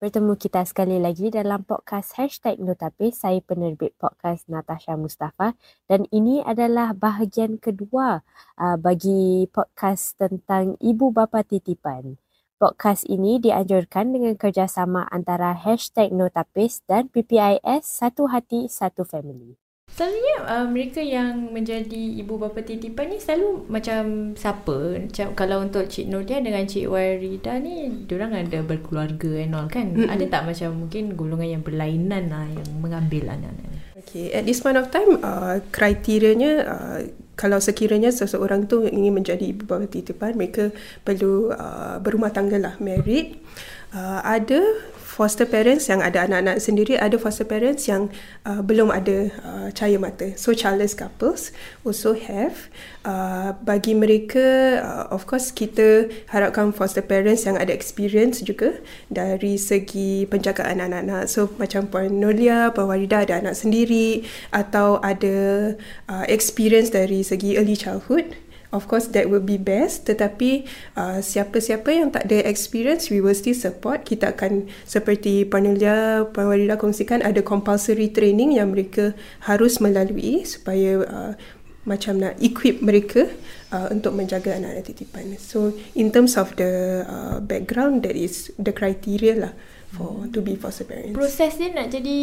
Bertemu kita sekali lagi dalam podcast Hashtag Notapis. Saya penerbit podcast Natasha Mustafa dan ini adalah bahagian kedua uh, bagi podcast tentang ibu bapa titipan. Podcast ini dianjurkan dengan kerjasama antara Hashtag Notapis dan PPIS Satu Hati Satu Family. Selalunya uh, mereka yang menjadi ibu bapa titipan ni selalu macam siapa? Macam kalau untuk Cik Nodia dengan Cik Warida ni, diorang ada berkeluarga and all kan? Mm-hmm. Ada tak macam mungkin golongan yang berlainan lah yang mengambil anak-anak ni? Okay, at this point of time, uh, kriterianya uh, kalau sekiranya seseorang tu ingin menjadi ibu bapa titipan, mereka perlu uh, berumah tangga lah, married. Uh, ada foster parents yang ada anak-anak sendiri, ada foster parents yang uh, belum ada uh, cahaya mata. So childless couples also have. Uh, bagi mereka, uh, of course kita harapkan foster parents yang ada experience juga dari segi penjagaan anak-anak. So macam Puan Nolia, Puan Warida ada anak sendiri atau ada uh, experience dari segi early childhood. Of course that will be best. Tetapi uh, siapa-siapa yang tak ada experience we will still support. Kita akan seperti Panelia Puan Warida kongsikan ada compulsory training yang mereka harus melalui supaya uh, macam nak equip mereka uh, untuk menjaga anak-anak titipan. So in terms of the uh, background that is the criteria lah for to be foster parents. Proses dia nak jadi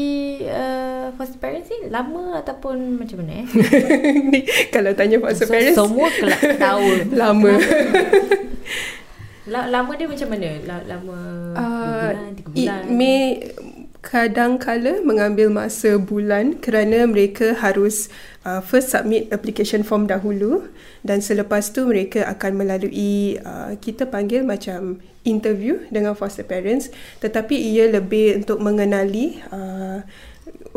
uh, foster parents ni lama ataupun macam mana eh? ni kalau tanya foster so, parents semua kelak tahu. lama. La- lama dia macam mana? La- lama Uh, 2 bulan, 3 it bulan. may kadang-kala mengambil masa bulan kerana mereka harus uh, first submit application form dahulu dan selepas tu mereka akan melalui uh, kita panggil macam interview dengan foster parents. Tetapi ia lebih untuk mengenali uh,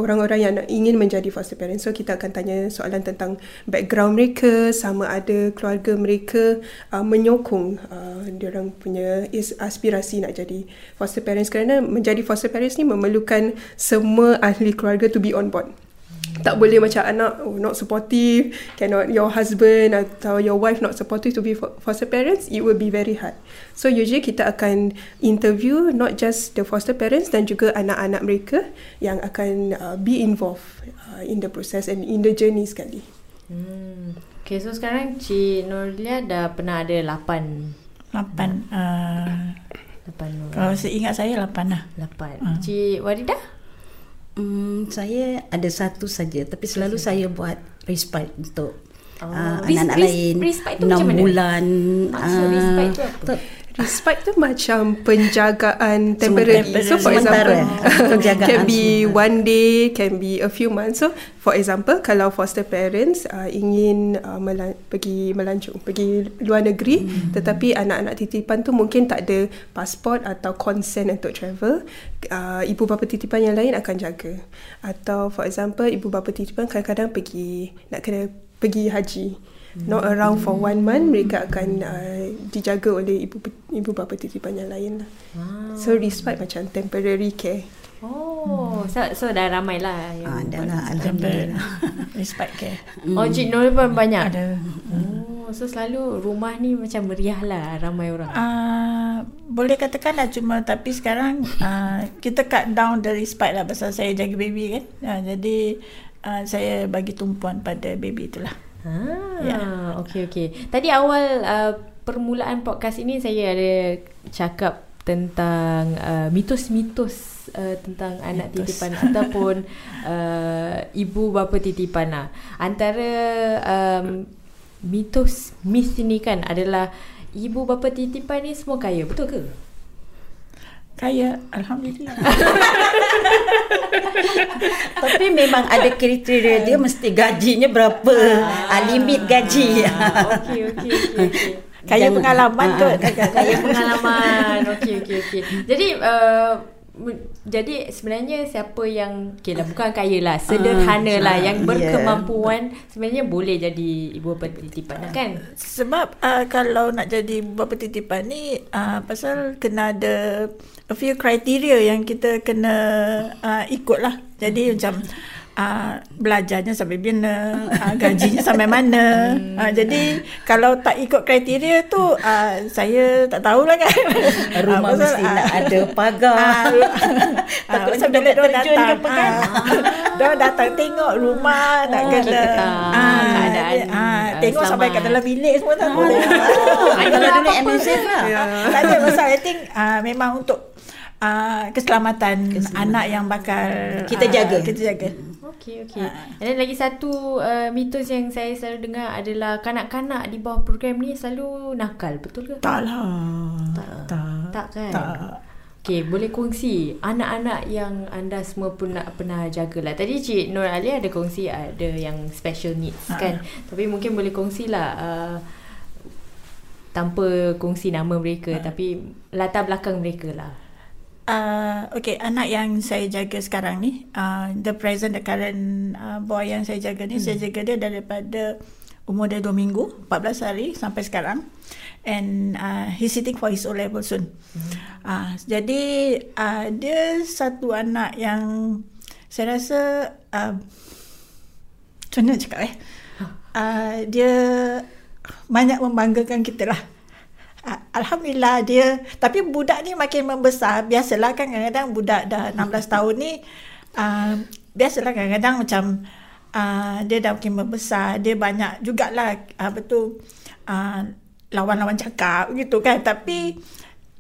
orang-orang yang ingin menjadi foster parents. So kita akan tanya soalan tentang background mereka, sama ada keluarga mereka uh, menyokong uh, diorang punya is aspirasi nak jadi foster parents kerana menjadi foster parents ni memerlukan semua ahli keluarga to be on board. Tak boleh macam anak oh, not supportive, cannot your husband atau your wife not supportive to be fo- foster parents, it will be very hard. So usually kita akan interview not just the foster parents dan juga anak-anak mereka yang akan uh, be involved uh, in the process and in the journey sekali. Hmm. Okay, so sekarang Cik Norlia dah pernah ada 8 Lapan. Uh, 8 kalau saya ingat saya lapan lah. 8. Ah. Cik Warida? Hmm, saya ada satu saja tapi selalu saya buat respite untuk Oh. uh, anak-anak lain respite tu 6 macam mana? bulan Maksud ah, respite tu apa? Respite tu macam penjagaan temporary. Sementara. So for Sementara. example, Penjagaan can be sementara. one day, can be a few months. So for example, kalau foster parents uh, ingin uh, mela- pergi melancong, pergi luar negeri, hmm. tetapi anak-anak titipan tu mungkin tak ada pasport atau consent untuk travel, uh, ibu bapa titipan yang lain akan jaga. Atau for example, ibu bapa titipan kadang-kadang pergi nak kena pergi haji. Not around for one month Mereka akan uh, Dijaga oleh ibu ibu bapa titipan yang lain lah. Ah. So respite macam temporary care Oh, so, so dah ramai lah yang ah, dah lah respite. alhamdulillah Respect care. Oh, Cik Norlia pun banyak? Ada. Oh, so selalu rumah ni macam meriah lah ramai orang. Uh, boleh katakan lah cuma tapi sekarang uh, kita cut down the respite lah pasal saya jaga baby kan. Uh, jadi uh, saya bagi tumpuan pada baby itulah. Ah, Ya. okey okey. Tadi awal uh, permulaan podcast ini saya ada cakap tentang uh, mitos-mitos uh, tentang anak Mitos. titipan ataupun uh, ibu bapa titipan lah. Antara um, mitos myth ini kan adalah ibu bapa titipan ni semua kaya, betul ke? Kaya alhamdulillah. tapi memang ada kriteria dia mesti gajinya berapa ah, limit gaji Ah, okey okey okey okey. Kaya Jangan- pengalaman tu. Ah, Kaya pengalaman. Okey okey okey. Jadi uh, jadi sebenarnya siapa yang okay lah bukan kaya lah sederhana Ah, lah ah, yang ya. berkemampuan sebenarnya boleh jadi ibu bapa titipan lah kan Sebab uh, kalau nak jadi bapa titipan ni uh, pasal kena ada a few criteria yang kita kena uh, ikut lah. Jadi macam uh, belajarnya sampai bila, uh, gajinya sampai mana. Uh, jadi kalau tak ikut kriteria tu uh, saya tak tahulah kan. Rumah Ah, pasal, mesti ah, nak ada pagar. Takut Ah, sampai dia datang. ke pekan. Dia datang tengok rumah nak Oh, kena. Ah, keadaan, ah, ah, tengok sampai selamat. kat dalam bilik semua tak Oh, kalau dulu MSF lah. tak ada pasal I think uh, memang untuk uh, keselamatan, anak yang bakal Kita ah, jaga. kita jaga Okey okey. And then lagi satu uh, mitos yang saya selalu dengar adalah kanak-kanak di bawah program ni selalu nakal, betul ke? tak lah tak tak, Tak kan? tak. Okey, boleh kongsi anak-anak yang anda semua pun nak pernah jagalah. Tadi Cik Nur Ali ada kongsi ada yang special needs Ha. kan. Tapi mungkin boleh kongsilah uh, tanpa kongsi nama mereka tapi latar belakang mereka lah. Uh, okay, anak yang saya jaga sekarang ni, uh, the present, the current uh, boy yang saya jaga ni, hmm. saya jaga dia daripada umur dia 2 minggu, 14 hari sampai sekarang. And uh, he's sitting for his O level soon. Hmm. Uh, jadi, uh, dia satu anak yang saya rasa, uh, macam mana nak cakap eh? Uh, dia banyak membanggakan kita lah. Ah, Alhamdulillah dia tapi budak ni makin membesar. Biasalah kan kadang-kadang budak dah 16 tahun ni uh, biasalah kadang-kadang macam uh, dia dah makin membesar. Dia banyak jugalah uh, betul uh, lawan-lawan cakap gitu kan. Tapi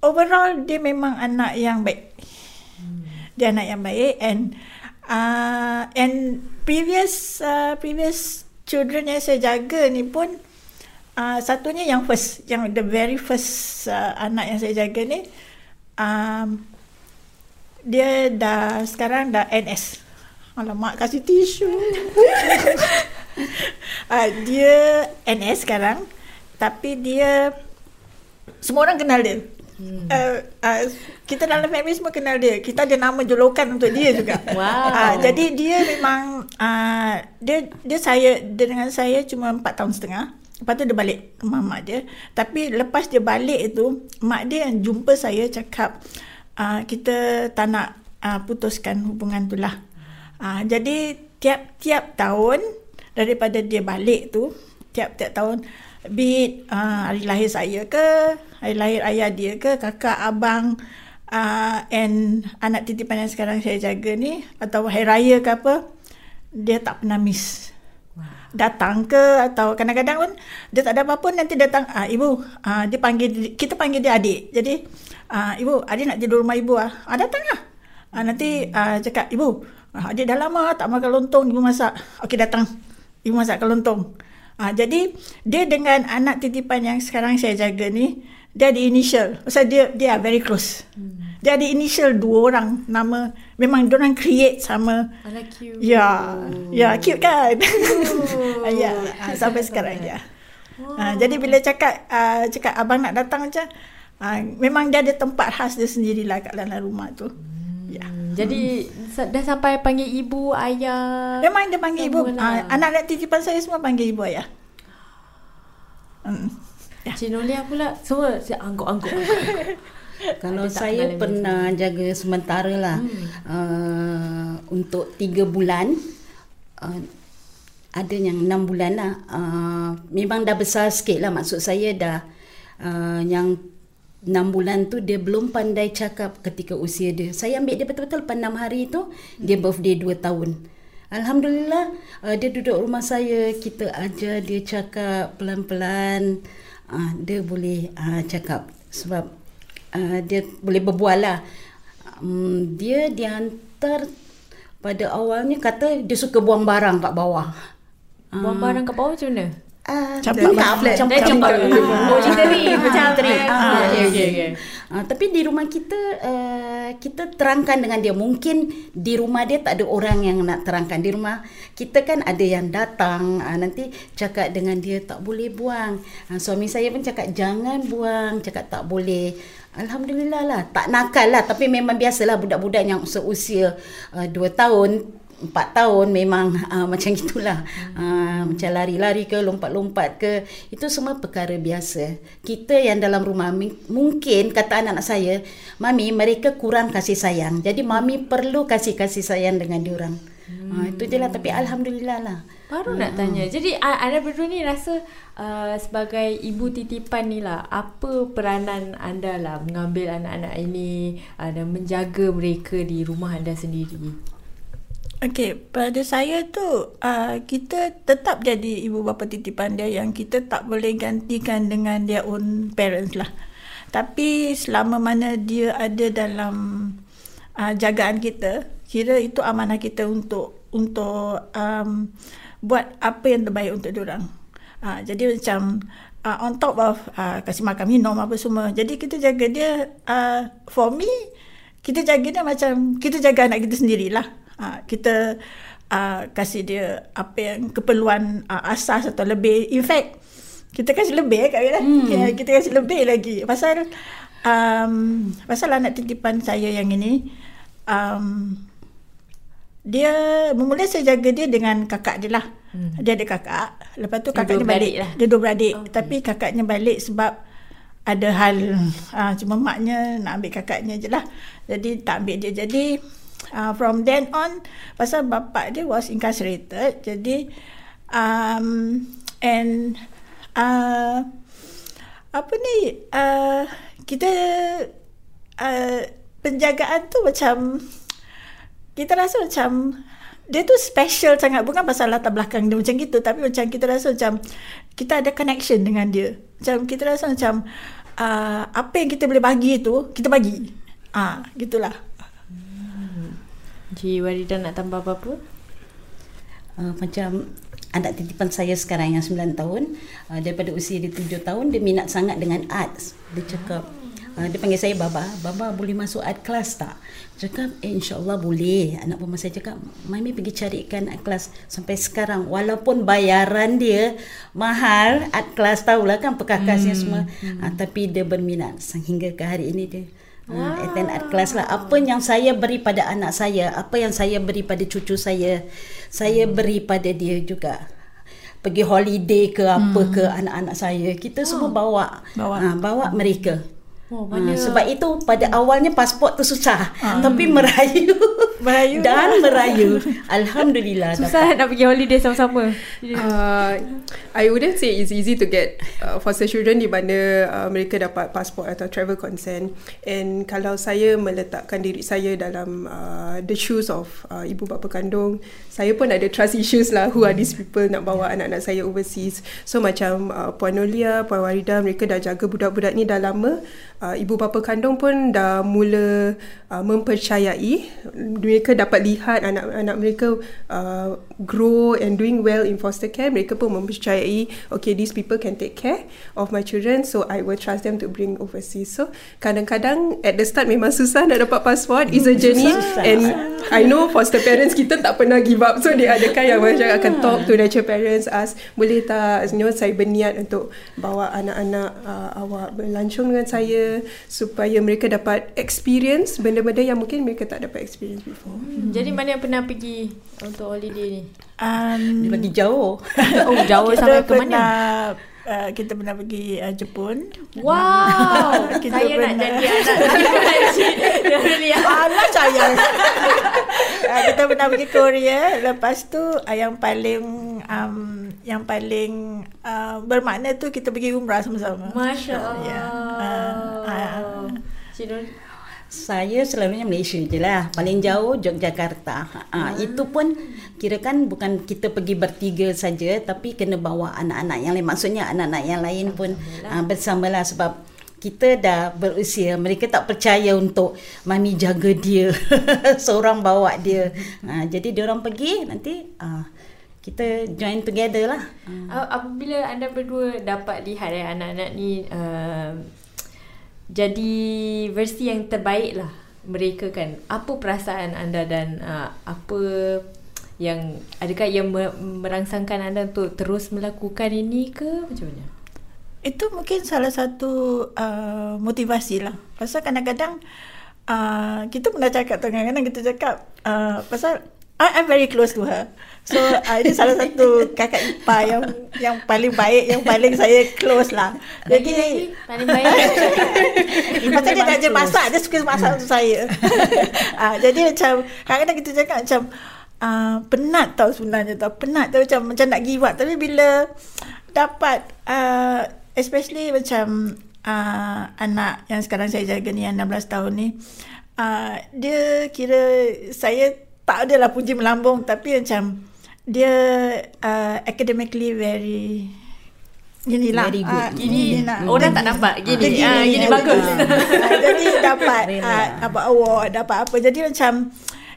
overall dia memang anak yang baik. Dia anak yang baik and uh, and previous uh, previous children yang saya jaga ni pun uh, satunya yang first yang the very first uh, anak yang saya jaga ni um, dia dah sekarang dah NS alamak kasih tisu uh, dia NS sekarang tapi dia semua orang kenal dia Hmm. Uh, uh, kita dalam family semua kenal dia. Kita ada nama julukan untuk dia juga. Wow. Uh, jadi dia memang uh, dia dia saya dia dengan saya cuma 4 tahun setengah. Lepas tu dia balik rumah mak dia. Tapi lepas dia balik itu, mak dia yang jumpa saya cakap uh, kita tak nak uh, putuskan hubungan tu lah. Uh, jadi tiap-tiap tahun daripada dia balik tu, tiap-tiap tahun be uh, hari lahir saya ke, hari lahir ayah dia ke, kakak, abang uh, and anak titipan yang sekarang saya jaga ni atau hari raya ke apa, dia tak pernah miss. Datang ke atau kadang-kadang pun dia tak ada apa-apa nanti datang ah ibu ah dia panggil kita panggil dia adik. Jadi ah ibu adik nak tidur rumah ibu ah. Ah datanglah. Ah nanti ah cakap ibu ah, adik dah lama tak makan lontong ibu masak. Okey datang. Ibu masak lontong. Ah jadi dia dengan anak titipan yang sekarang saya jaga ni dia ada initial. Pasal dia dia are very close. Hmm. Dia ada initial dua orang nama memang dia orang create sama Alah cute. Ya, ya cute kan? ya, ah, sampai sekarang ya. Ah, jadi bila cakap uh, cakap abang nak datang macam uh, memang dia ada tempat khas dia sendirilah kat dalam rumah tu. Ya. Hmm, Jadi sa- dah sampai panggil ibu, ayah. Memang dia panggil ibu. Semualah. Uh, anak-anak titipan saya semua panggil ibu ayah. Hmm. Cik Nolia pula? Semua si- angguk-angguk. Kalau Ada saya pernah jaga sementara lah. Hmm. uh, untuk tiga bulan uh, ada yang enam bulan lah. Uh, memang dah besar sikit lah. Maksud saya dah uh, yang enam bulan tu dia belum pandai cakap ketika usia dia. Saya ambil dia betul-betul lepas enam hari tu hmm. dia birthday dua tahun. Alhamdulillah uh, dia duduk rumah saya. Kita ajar dia cakap pelan-pelan. uh, dia boleh uh, cakap sebab uh, dia boleh berbual lah. Um, dia dihantar pada awalnya kata dia suka buang barang kat bawah. Buang barang kat bawah macam mana? Ah, Campak flat. campak, campak. campak. Oh, macam Literally. Ah, Ah, okey, yes, okey, okey. Ah, tapi di rumah kita uh, kita terangkan dengan dia. Mungkin di rumah dia tak ada orang yang nak terangkan. Di rumah kita kan ada yang datang ah, nanti cakap dengan dia tak boleh buang. Ah, suami saya pun cakap jangan buang, cakap tak boleh. Alhamdulillah lah tak nakal lah tapi memang biasalah budak-budak yang seusia uh, 2 tahun empat tahun memang uh, macam gitulah uh, macam lari-lari ke lompat-lompat ke itu semua perkara biasa kita yang dalam rumah mungkin kata anak-anak saya mami mereka kurang kasih sayang jadi mami perlu kasih kasih sayang dengan diorang Hmm. Ha, itu je lah. Tapi Alhamdulillah lah. Baru nak tanya. Jadi anda berdua ni rasa uh, sebagai ibu titipan ni lah, apa peranan anda lah mengambil anak-anak ini uh, dan menjaga mereka di rumah anda sendiri? Okey, pada saya tu uh, kita tetap jadi ibu bapa titipan dia yang kita tak boleh gantikan dengan their own parents lah. Tapi selama mana dia ada dalam uh, jagaan kita, kira itu amanah kita untuk untuk um, buat apa yang terbaik untuk orang. Uh, jadi macam uh, on top of uh, kasih makan minum apa semua. Jadi kita jaga dia uh, for me kita jaga dia macam kita jaga anak kita sendirilah. Uh, kita uh, kasih dia apa yang keperluan uh, asas atau lebih. In fact, kita kasih lebih dia. Hmm. Ya, kita kasih lebih lagi. Pasal um, pasal anak titipan saya yang ini um, dia mula saya jaga dia dengan kakak dia lah. Hmm. Dia ada kakak. Lepas tu kakaknya balik. lah. Dia dua beradik. Okay. Tapi kakaknya balik sebab ada hal uh, cuma maknya nak ambil kakaknya je lah. Jadi tak ambil dia. Jadi uh, from then on pasal bapak dia was incarcerated. Jadi um, and uh, apa ni uh, kita uh, penjagaan tu macam kita rasa macam dia tu special sangat. Bukan pasal latar belakang dia macam gitu tapi macam kita rasa macam kita ada connection dengan dia. Macam kita rasa macam uh, apa yang kita boleh bagi tu kita bagi. Ah uh, gitulah Cik Warida nak tambah apa-apa? Uh, macam anak titipan saya sekarang yang 9 tahun uh, daripada usia dia 7 tahun dia minat sangat dengan arts. Dia cakap uh, dia panggil saya baba. Baba boleh masuk art class tak? Cakap eh, insyaallah boleh. Anak perempuan saya cakap mami pergi carikan art class sampai sekarang. Walaupun bayaran dia mahal art class tahulah kan perkakasnya hmm. semua. Hmm. Uh, tapi dia berminat. Sehingga ke hari ini dia Wow. Uh, attend art class lah. Apa yang saya beri pada anak saya, apa yang saya beri pada cucu saya, saya beri pada dia juga. Pergi holiday ke apa hmm. ke anak-anak saya, kita oh. semua bawa bawa, ha, bawa mereka. Oh, ha, sebab itu pada awalnya pasport tu susah, hmm. tapi merayu Merayu dan merayu. Alhamdulillah Susah dapat. nak pergi holiday sama-sama. Uh, I wouldn't say it's easy to get uh, foster children di mana uh, mereka dapat pasport atau travel consent. And kalau saya meletakkan diri saya dalam uh, the shoes of uh, ibu bapa kandung, saya pun ada trust issues lah who are these people nak bawa anak-anak saya overseas. So macam uh, Puan Nolia, Puan Warida, mereka dah jaga budak-budak ni dah lama. Uh, ibu bapa kandung pun dah mula uh, mempercayai. Mereka dapat lihat anak-anak mereka uh, grow and doing well in foster care mereka pun mempercayai okay these people can take care of my children so I will trust them to bring overseas so kadang-kadang at the start memang susah nak dapat passport it's a journey Susah. and I know foster parents kita tak pernah give up so dia adakah yang macam akan talk to natural parents ask boleh tak you know, saya berniat untuk bawa anak-anak uh, awak berlancung dengan saya supaya mereka dapat experience benda-benda yang mungkin mereka tak dapat experience before Hmm. Jadi mana yang pernah pergi untuk holiday ni? Um, Dia lagi jauh. Oh, jauh sampai ke mana? pernah, Uh, kita pernah pergi uh, Jepun. Wow, Kita saya nak pernah- jadi anak Really, Alah saya. uh, kita pernah pergi Korea. Lepas tu uh, yang paling um, yang paling uh, bermakna tu kita pergi umrah sama-sama. Masya Allah. Ya. Ah, ah. Saya selalunya Malaysia je lah. Paling jauh Yogyakarta. Ha, itu pun kira kan bukan kita pergi bertiga saja tapi kena bawa anak-anak yang lain. Maksudnya anak-anak yang lain pun ha, bersamalah sebab kita dah berusia. Mereka tak percaya untuk mami jaga dia. Seorang bawa dia. Ha, jadi dia orang pergi nanti ha, kita join together lah. Uh, apabila anda berdua dapat lihat eh, anak-anak ni uh, jadi versi yang terbaik lah mereka kan. Apa perasaan anda dan uh, apa yang adakah yang me- merangsangkan anda untuk terus melakukan ini ke? Macam mana? Itu mungkin salah satu uh, motivasi lah. Pasal kadang-kadang uh, kita pernah cakap tu kadang-kadang kita cakap uh, pasal I, I'm very close to her. So uh, ini salah satu kakak ipar yang yang paling baik, yang paling saya close lah. Jadi paling baik Pasal dia tak je masak Dia suka masak untuk saya uh, Jadi macam Kadang-kadang kita cakap macam uh, penat tau sebenarnya tau. Penat tau macam macam nak give up. Tapi bila dapat uh, especially macam uh, anak yang sekarang saya jaga ni yang 16 tahun ni uh, dia kira saya tak adalah puji melambung tapi macam dia uh, academically very Gini lah. Very good. uh, Gini nak. Orang tak nampak. Gini. Gini, ah, Gini ah, bagus. Ah, Jadi dapat uh, Dapat award Dapat apa. Jadi macam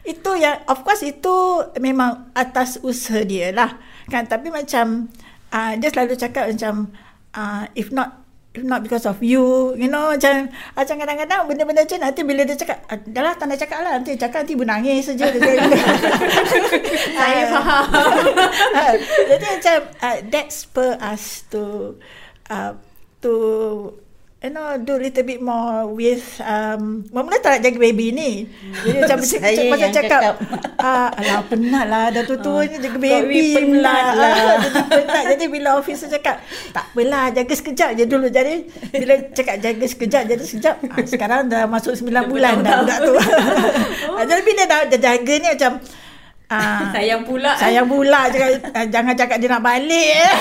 Itu yang Of course itu Memang atas usaha dia lah. Kan Tapi macam uh, Dia selalu cakap macam uh, If not not because of you You know Macam Macam kadang-kadang Benda-benda macam Nanti bila dia cakap "Ah, Dah lah tak nak cakap lah Nanti cakap Nanti ibu nangis saja Saya faham. Ah, Jadi macam uh, That spur us to uh, To You know Do a little bit more With um, Mula-mula tak nak jaga baby ni Jadi macam Saya pasal yang cakap cakap. ah, Alah penat lah Dah tua-tua ni jaga baby penat pula. lah. Ah, Jadi penat Jadi bila officer cakap Tak apalah Jaga sekejap je dulu Jadi Bila cakap jaga sekejap Jadi sekejap ah, Sekarang dah masuk 9 bulan dah budak tu Ah, Jadi bila dah, dah jaga ni macam ah, Sayang pula. Sayang pula cakap, ah, Jangan cakap dia nak balik eh.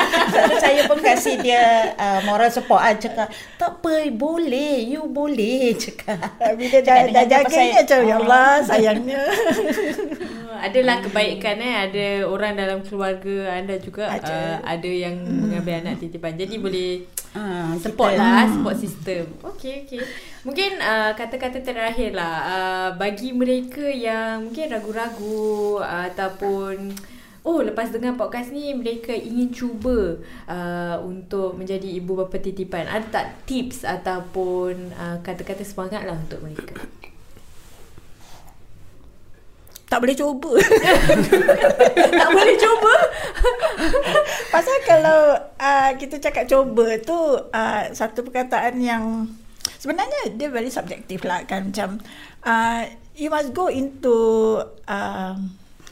Saya pun kasih dia uh, moral support. Ah cakap tak apa boleh you boleh cakap. Bila dah, Cakap dah dia jaga ni macam Ya Ah. Allah sayangnya. Ah, Adalah kebaikan eh. Ada orang dalam keluarga anda juga Ada. uh, Ada yang mengambil anak titipan. Jadi boleh Ah, Support kita- lah Support system. Okay okay Mungkin uh, kata-kata terakhir lah uh, Bagi mereka yang Mungkin ragu-ragu uh, Ataupun Oh lepas dengar podcast ni Mereka ingin cuba uh, Untuk menjadi ibu bapa titipan. Ada tak tips Ataupun uh, Kata-kata semangat lah Untuk mereka? Tak boleh cuba. Tak boleh cuba. Pasal kalau uh, Kita cakap cuba tu uh, Satu perkataan yang Sebenarnya dia very subjective lah kan? Macam uh, You must go into uh,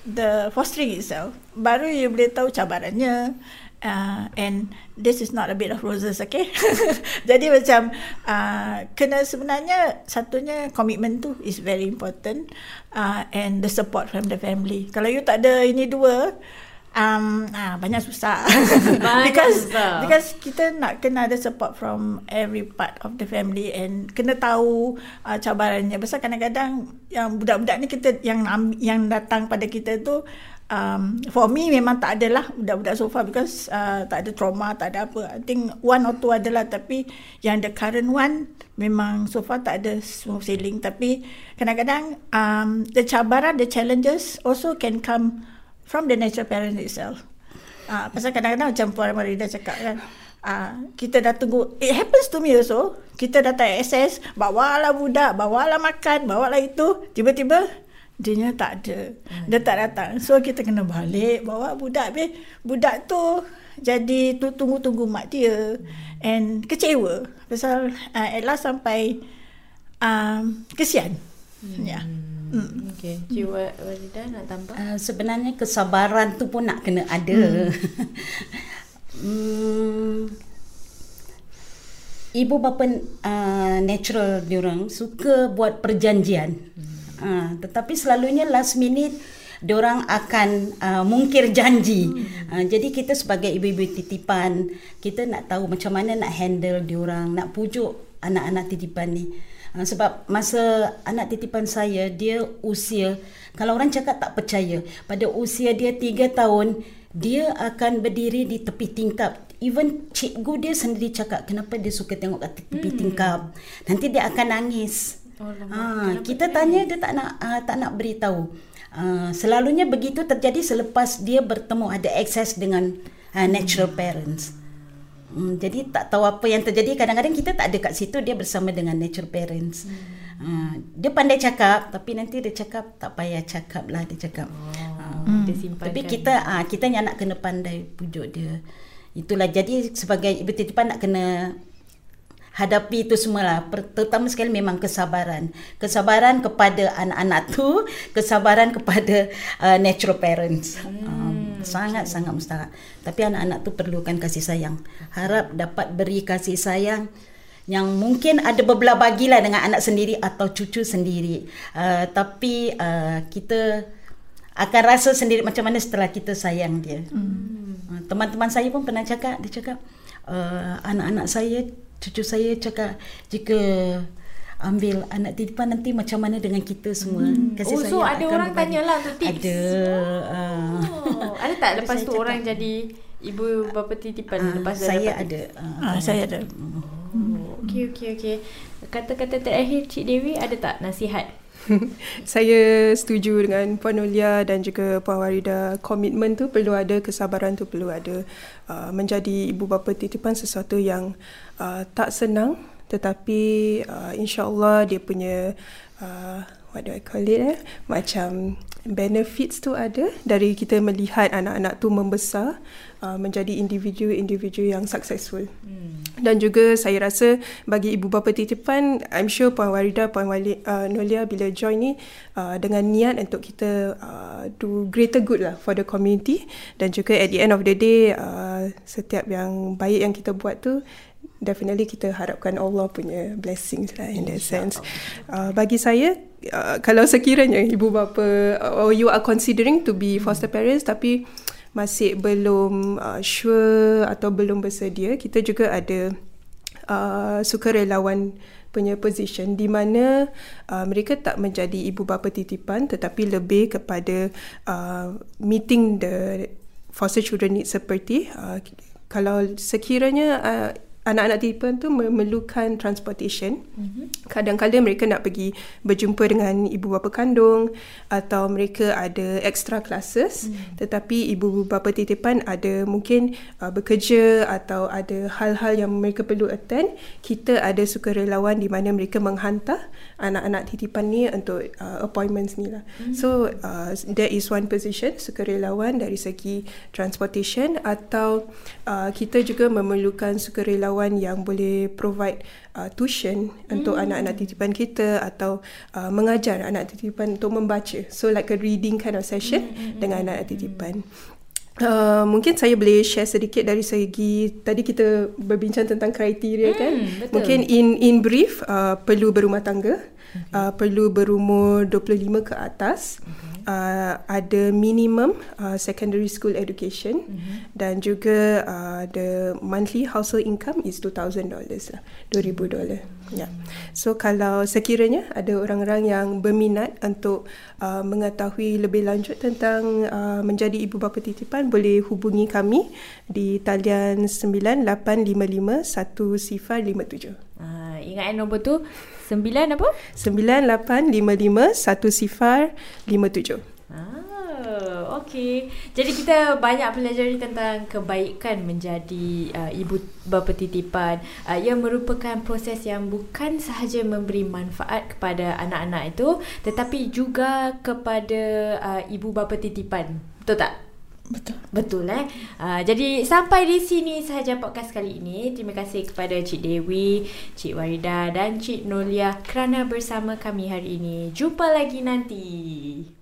The fostering itself Baru you boleh tahu cabarannya uh, And this is not a bit of roses okay? Jadi macam uh, Kena sebenarnya Satunya commitment tu is very important uh, And the support from the family. Kalau you tak ada ini dua um, ah, banyak susah. Banyak because susah. because kita nak kena ada support from every part of the family and kena tahu uh, cabarannya. Pasal kadang-kadang yang budak-budak ni kita yang yang datang pada kita tu um, for me memang tak ada lah budak-budak so far because uh, tak ada trauma tak ada apa. I think one or two adalah. Tapi yang the current one memang so far tak ada smooth sailing. Tapi kadang-kadang um, the cabaran the challenges also can come from the natural parent itself. Ah, pasal kadang-kadang macam Puan Marida cakap kan, ah, kita dah tunggu, it happens to me also, kita dah tak access, bawalah budak, bawalah makan, bawalah itu, tiba-tiba dia tak ada, dia tak datang. So kita kena balik, bawa budak, be, budak tu jadi tu tunggu-tunggu mak dia and kecewa pasal uh, at last sampai um, kesian. Ya. Yeah. Hmm. Okay Wa- Walida nak tambah Uh, sebenarnya kesabaran tu pun nak kena ada. Hmm. Ibu bapa uh, natural diorang suka buat perjanjian. Uh, tetapi selalunya last minute diorang akan uh, mungkir janji. Uh, jadi kita sebagai ibu-ibu titipan, kita nak tahu macam mana nak handle diorang, nak pujuk anak-anak titipan ni. Uh, sebab masa anak titipan saya dia usia kalau orang cakap tak percaya pada usia dia 3 tahun dia akan berdiri di tepi tingkap. Even cikgu dia sendiri cakap kenapa dia suka tengok kat tepi hmm. tingkap? Nanti dia akan nangis. Ha, kita tanya dia tak nak uh, tak nak beritahu. Uh, selalunya begitu terjadi selepas dia bertemu ada akses dengan uh, natural parents Hmm, jadi tak tahu apa yang terjadi kadang-kadang kita tak ada kat situ dia bersama dengan natural parents. Hmm. Uh, dia pandai cakap tapi nanti dia cakap tak payah cakap lah dia cakap. oh, Uh, Dia simpankan tapi kita ah uh, kita yang nak kena pandai pujuk dia. Itulah jadi sebagai ibu titipan nak kena hadapi itu semualah. Terutama sekali memang kesabaran. Kesabaran kepada anak-anak tu, kesabaran kepada uh, natural parents. Hmm, um, sangat-sangat mustahak. Tapi anak-anak tu perlukan kasih sayang. Harap dapat beri kasih sayang yang mungkin ada berbelah bagilah dengan anak sendiri atau cucu sendiri. Uh, tapi uh, kita akan rasa sendiri macam mana setelah kita sayang dia. Hmm. Teman-teman saya pun pernah cakap, dia cakap uh, anak-anak saya, cucu saya cakap jika ambil anak titipan nanti macam mana dengan kita semua. Hmm. Kasih Oh, so ada orang berbalik. tanyalah untuk tips? Ada. Uh, Oh, ada tak lepas tu cakap. orang jadi ibu bapa titipan uh, lepas saya dapat ada. Uh, Ah, saya ada. Oh, okey okey okey. Kata-kata terakhir Cik Dewi ada tak nasihat? Saya setuju dengan Puan Olia dan juga Puan Warida. Komitmen tu perlu ada, kesabaran tu perlu ada. Uh, menjadi ibu bapa titipan sesuatu yang uh, tak senang tetapi uh, insyaAllah dia punya uh, what do I call it eh? Macam benefits tu ada dari kita melihat anak-anak tu membesar uh, menjadi individu-individu yang successful. Hmm. Dan juga saya rasa bagi ibu bapa titipan, I'm sure Puan Warida, Puan Wali, uh, Nolia bila join ni uh, dengan niat untuk kita uh, do greater good lah for the community dan juga at the end of the day uh, setiap yang baik yang kita buat tu definitely kita harapkan Allah punya blessings lah in that sense. Uh, bagi saya uh, kalau sekiranya ibu bapa uh, or you are considering to be foster parents tapi masih belum uh, sure atau belum bersedia, kita juga ada uh, sukarelawan punya position di mana uh, mereka tak menjadi ibu bapa titipan tetapi lebih kepada uh, meeting the foster children needs seperti uh, kalau sekiranya uh, anak-anak titipan tu memerlukan transportation. Mm-hmm. Kadang-kadang mereka nak pergi berjumpa dengan ibu bapa kandung atau mereka ada extra classes mm. tetapi ibu bapa titipan ada mungkin uh, bekerja atau ada hal-hal yang mereka perlu attend. Kita ada sukarelawan di mana mereka menghantar anak-anak titipan ni untuk uh, appointments ni lah. Mm. So uh, there is one position sukarelawan dari segi transportation atau uh, kita juga memerlukan sukarelawan yang boleh provide uh, tuition mm. untuk anak-anak titipan kita atau uh, mengajar anak titipan untuk membaca. So like a reading kind of session mm. dengan anak-anak titipan. Uh, mungkin saya boleh share sedikit dari segi tadi kita berbincang tentang kriteria kan betul. mungkin in in brief uh, perlu berumah tangga okay. uh, perlu berumur 25 ke atas okay. uh, ada minimum uh, secondary school education mm-hmm. dan juga uh, the monthly household income is $2000 lah 2000 dolar ya. So kalau sekiranya ada orang-orang yang berminat untuk uh, mengetahui lebih lanjut tentang uh, menjadi ibu bapa titipan boleh hubungi kami di talian 9855 1057 Ah, ingat eh nombor tu? 9 apa? 9855 1057 Ah, okey. Jadi kita banyak pelajari tentang kebaikan menjadi uh, ibu bapa titipan. Uh, ia merupakan proses yang bukan sahaja memberi manfaat kepada anak-anak itu tetapi juga kepada uh, ibu bapa titipan. Betul tak? Betul. Betul eh. Uh, jadi sampai di sini sahaja podcast kali ini. Terima kasih kepada Cik Dewi, Cik Warida dan Cik Nolia kerana bersama kami hari ini. Jumpa lagi nanti.